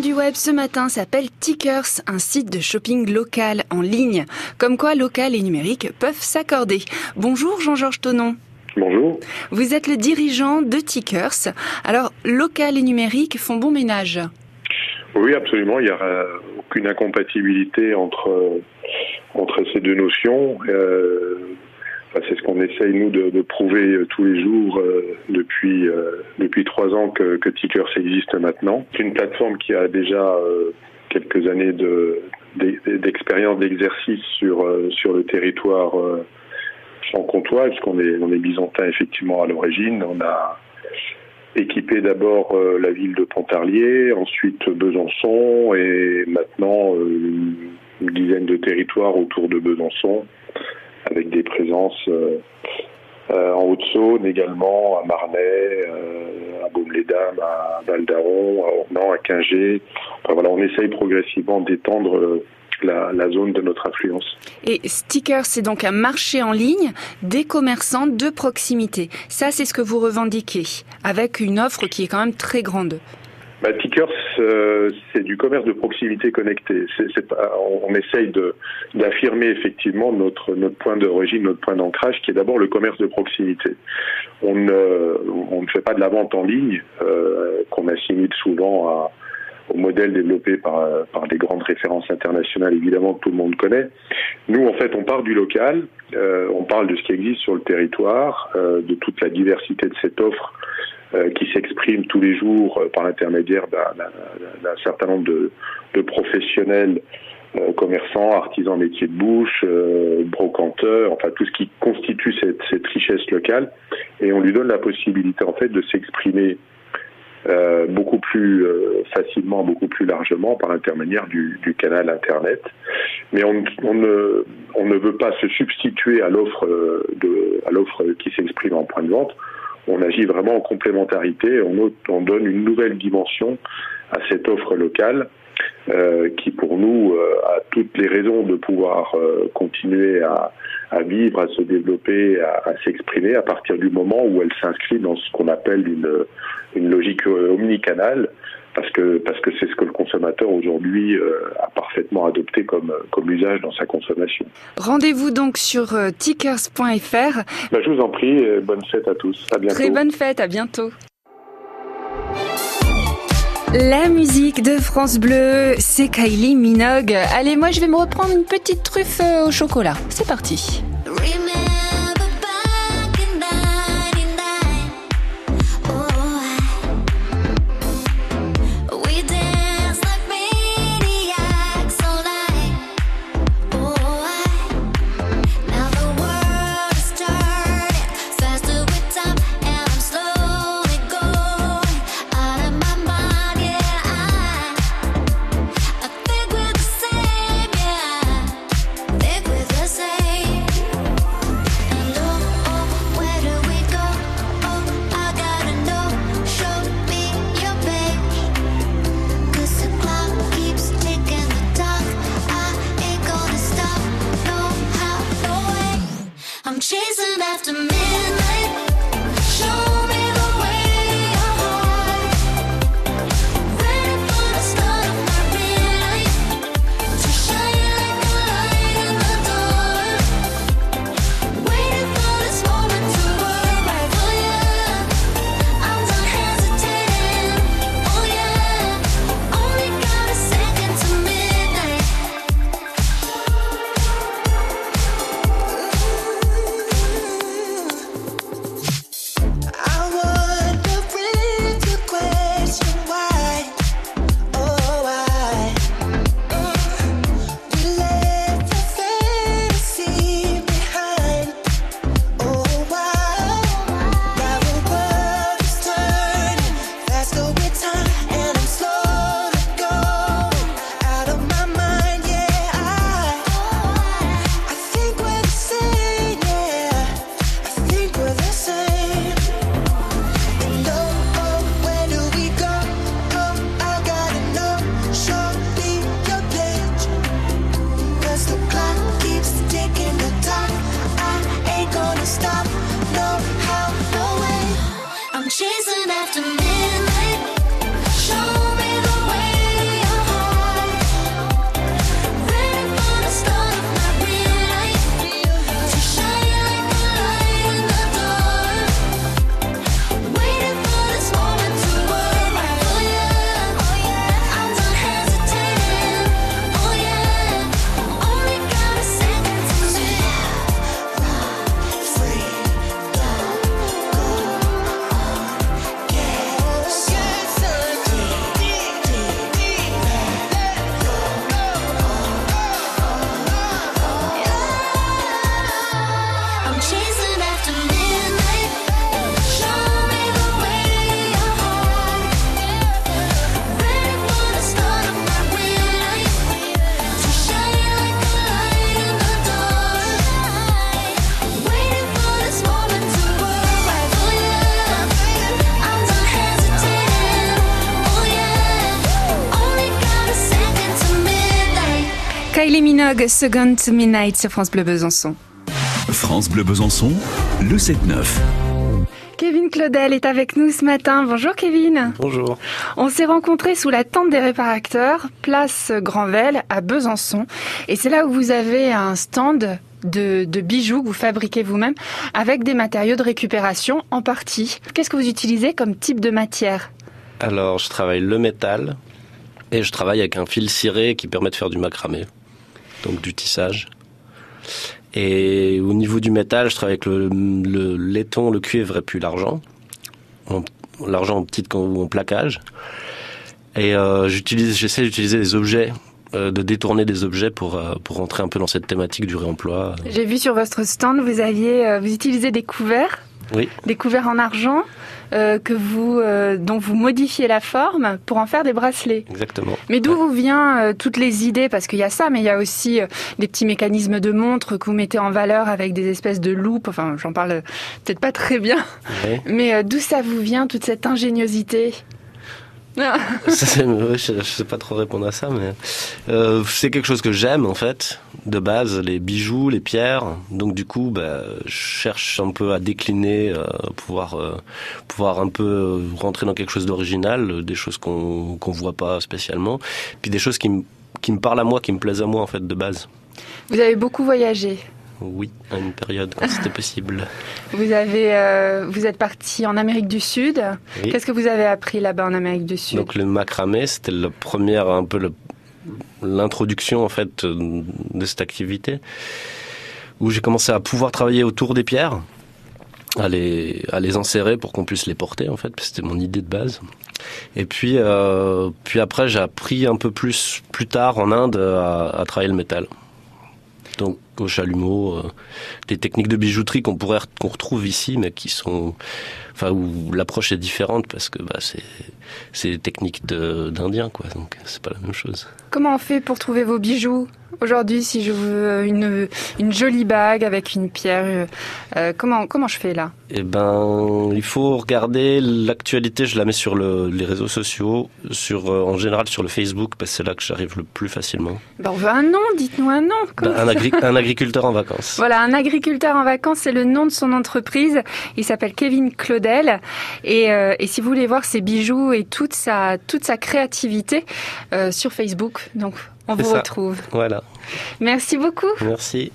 du web ce matin s'appelle Tickers, un site de shopping local en ligne. Comme quoi local et numérique peuvent s'accorder. Bonjour Jean-Georges Tonon. Bonjour. Vous êtes le dirigeant de Tickers. Alors, local et numérique font bon ménage Oui, absolument. Il n'y a aucune incompatibilité entre, entre ces deux notions. Euh, c'est ce qu'on essaye nous de, prouver euh, tous les jours euh, depuis euh, depuis trois ans que, que Tickers existe maintenant. C'est une plateforme qui a déjà quelques années de d'expérience d'exercice sur sur le territoire franc-comtois, puisqu'on est on est byzantin effectivement à l'origine. On a équipé d'abord la ville de Pontarlier, ensuite Besançon et maintenant une dizaine de territoires autour de Besançon avec des présences euh, euh, en Haute-Saône également, à Marnay, euh, à Baume-les-Dames, à Val-d'Aron, à Ornans, à Quingé. voilà, on essaye progressivement d'étendre la, la, zone de notre influence. Et Sticker, c'est donc un marché en ligne des commerçants de proximité. Ça, c'est ce que vous revendiquez, avec une offre qui est quand même très grande. Bah, Tickers, euh, c'est du commerce de proximité connecté. on, essaye d'affirmer effectivement notre, point d'origine, notre point d'ancrage, qui est d'abord le commerce de proximité. On ne, fait pas de la vente en ligne, euh, qu'on assimile souvent à, au modèle développé par, des grandes références internationales, évidemment, que tout le monde connaît. Nous, en fait, on part du local, euh, on parle de ce qui existe sur le territoire, de toute la diversité de cette offre qui s'exprime tous les jours euh, par l'intermédiaire d'un certain nombre de, de professionnels euh, commerçants, artisans métiers de bouche, brocanteurs, enfin tout ce qui constitue cette, cette, richesse locale, et on lui donne la possibilité en fait de s'exprimer euh, beaucoup plus facilement, beaucoup plus largement par l'intermédiaire du, du, canal Internet. Mais on, on, ne, on, ne, veut pas se substituer à l'offre qui s'exprime en point de vente on agit vraiment en complémentarité, on, on donne une nouvelle dimension à cette offre locale euh, qui pour nous euh, a toutes les raisons de pouvoir euh, continuer à, vivre, à se développer, à, à s'exprimer à partir du moment où elle s'inscrit dans ce qu'on appelle une, une logique omnicanale parce que parce que c'est ce que le consommateur aujourd'hui euh, a parfaitement adopté comme comme usage dans sa consommation. Rendez-vous donc sur euh, tickers.fr. Bah, je vous en prie, bonne fête à tous. À bientôt. Très bonne fête, à bientôt. La musique de France Bleu, c'est Kylie Minogue. Allez, moi je vais me reprendre une petite truffe euh, au chocolat. C'est parti. Chasing after me Minogue, Second Midnight sur France Bleu Besançon. France Bleu Besançon, le 7-9. Kevin Claudel est avec nous ce matin. Bonjour Kevin. Bonjour. On s'est rencontrés sous la tente des réparateurs, place Grandvel à Besançon. Et c'est là où vous avez un stand de, de bijoux que vous fabriquez vous-même avec des matériaux de récupération en partie. Qu'est-ce que vous utilisez comme type de matière? Alors, je travaille le métal et je travaille avec un fil ciré qui permet de faire du macramé, donc du tissage. Et au niveau du métal, je travaille avec le, laiton, le cuivre et puis l'argent. En- L'argent en petite ou en plaquage. Et euh, j'essaie d'utiliser des objets, euh, de détourner des objets pour, euh, pour rentrer un peu dans cette thématique du réemploi. J'ai vu sur votre stand, vous aviez, vous utilisez des couverts, Oui, des couverts en argent euh, que vous, euh, dont vous modifiez la forme pour en faire des bracelets. exactement. Mais d'où vous vient euh, toutes les idées? Parce qu'il y a ça, mais il y a aussi des petits mécanismes de montre que vous mettez en valeur avec des espèces de loupes. Enfin, j'en parle peut-être pas très bien, Ouais. mais d'où ça vous vient toute cette ingéniosité? Ça, ouais, je, je sais pas trop répondre à ça, mais euh, c'est quelque chose que j'aime en fait, de base, les bijoux, les pierres. Donc du coup, bah, je cherche un peu à décliner, euh, pouvoir, euh, pouvoir un peu rentrer dans quelque chose d'original, des choses qu'on qu'on voit pas spécialement, puis des choses qui me qui me parlent à moi, qui me plaisent à moi en fait de base. Vous avez beaucoup voyagé. Oui, à une période quand c'était possible. Vous avez, euh, vous êtes parti en Amérique du Sud. Oui. Qu'est-ce que vous avez appris là-bas en Amérique du Sud? Donc le macramé, c'était la première, un peu l'introduction en fait de cette activité, où j'ai commencé à pouvoir travailler autour des pierres, à les, à les enserrer pour qu'on puisse les porter en fait, c'était mon idée de base. Et puis, euh, puis après, j'ai appris un peu plus plus tard en Inde à, à travailler le métal. Donc au chalumeau, euh, des techniques de bijouterie qu'on pourrait qu'on retrouve ici, mais qui sont, enfin où l'approche est différente parce que bah, c'est c'est des techniques d'indiens quoi, donc c'est pas la même chose. Comment on fait pour trouver vos bijoux? Aujourd'hui, si je veux une, une jolie bague avec une pierre, euh, euh, comment, comment je fais là? Eh ben, il faut regarder l'actualité. Je la mets sur le- les réseaux sociaux, sur euh, en général sur le Facebook parce que c'est là que j'arrive le plus facilement. ben, On veut un nom, dites-nous un nom. Ben, un, agri- un agriculteur en vacances. Voilà, un agriculteur en vacances, c'est le nom de son entreprise. Il s'appelle Kevin Claudel. Et, euh, et si vous voulez voir ses bijoux et toute sa, toute sa créativité sur Facebook, donc on vous ça. retrouve. Voilà. Merci beaucoup. Merci.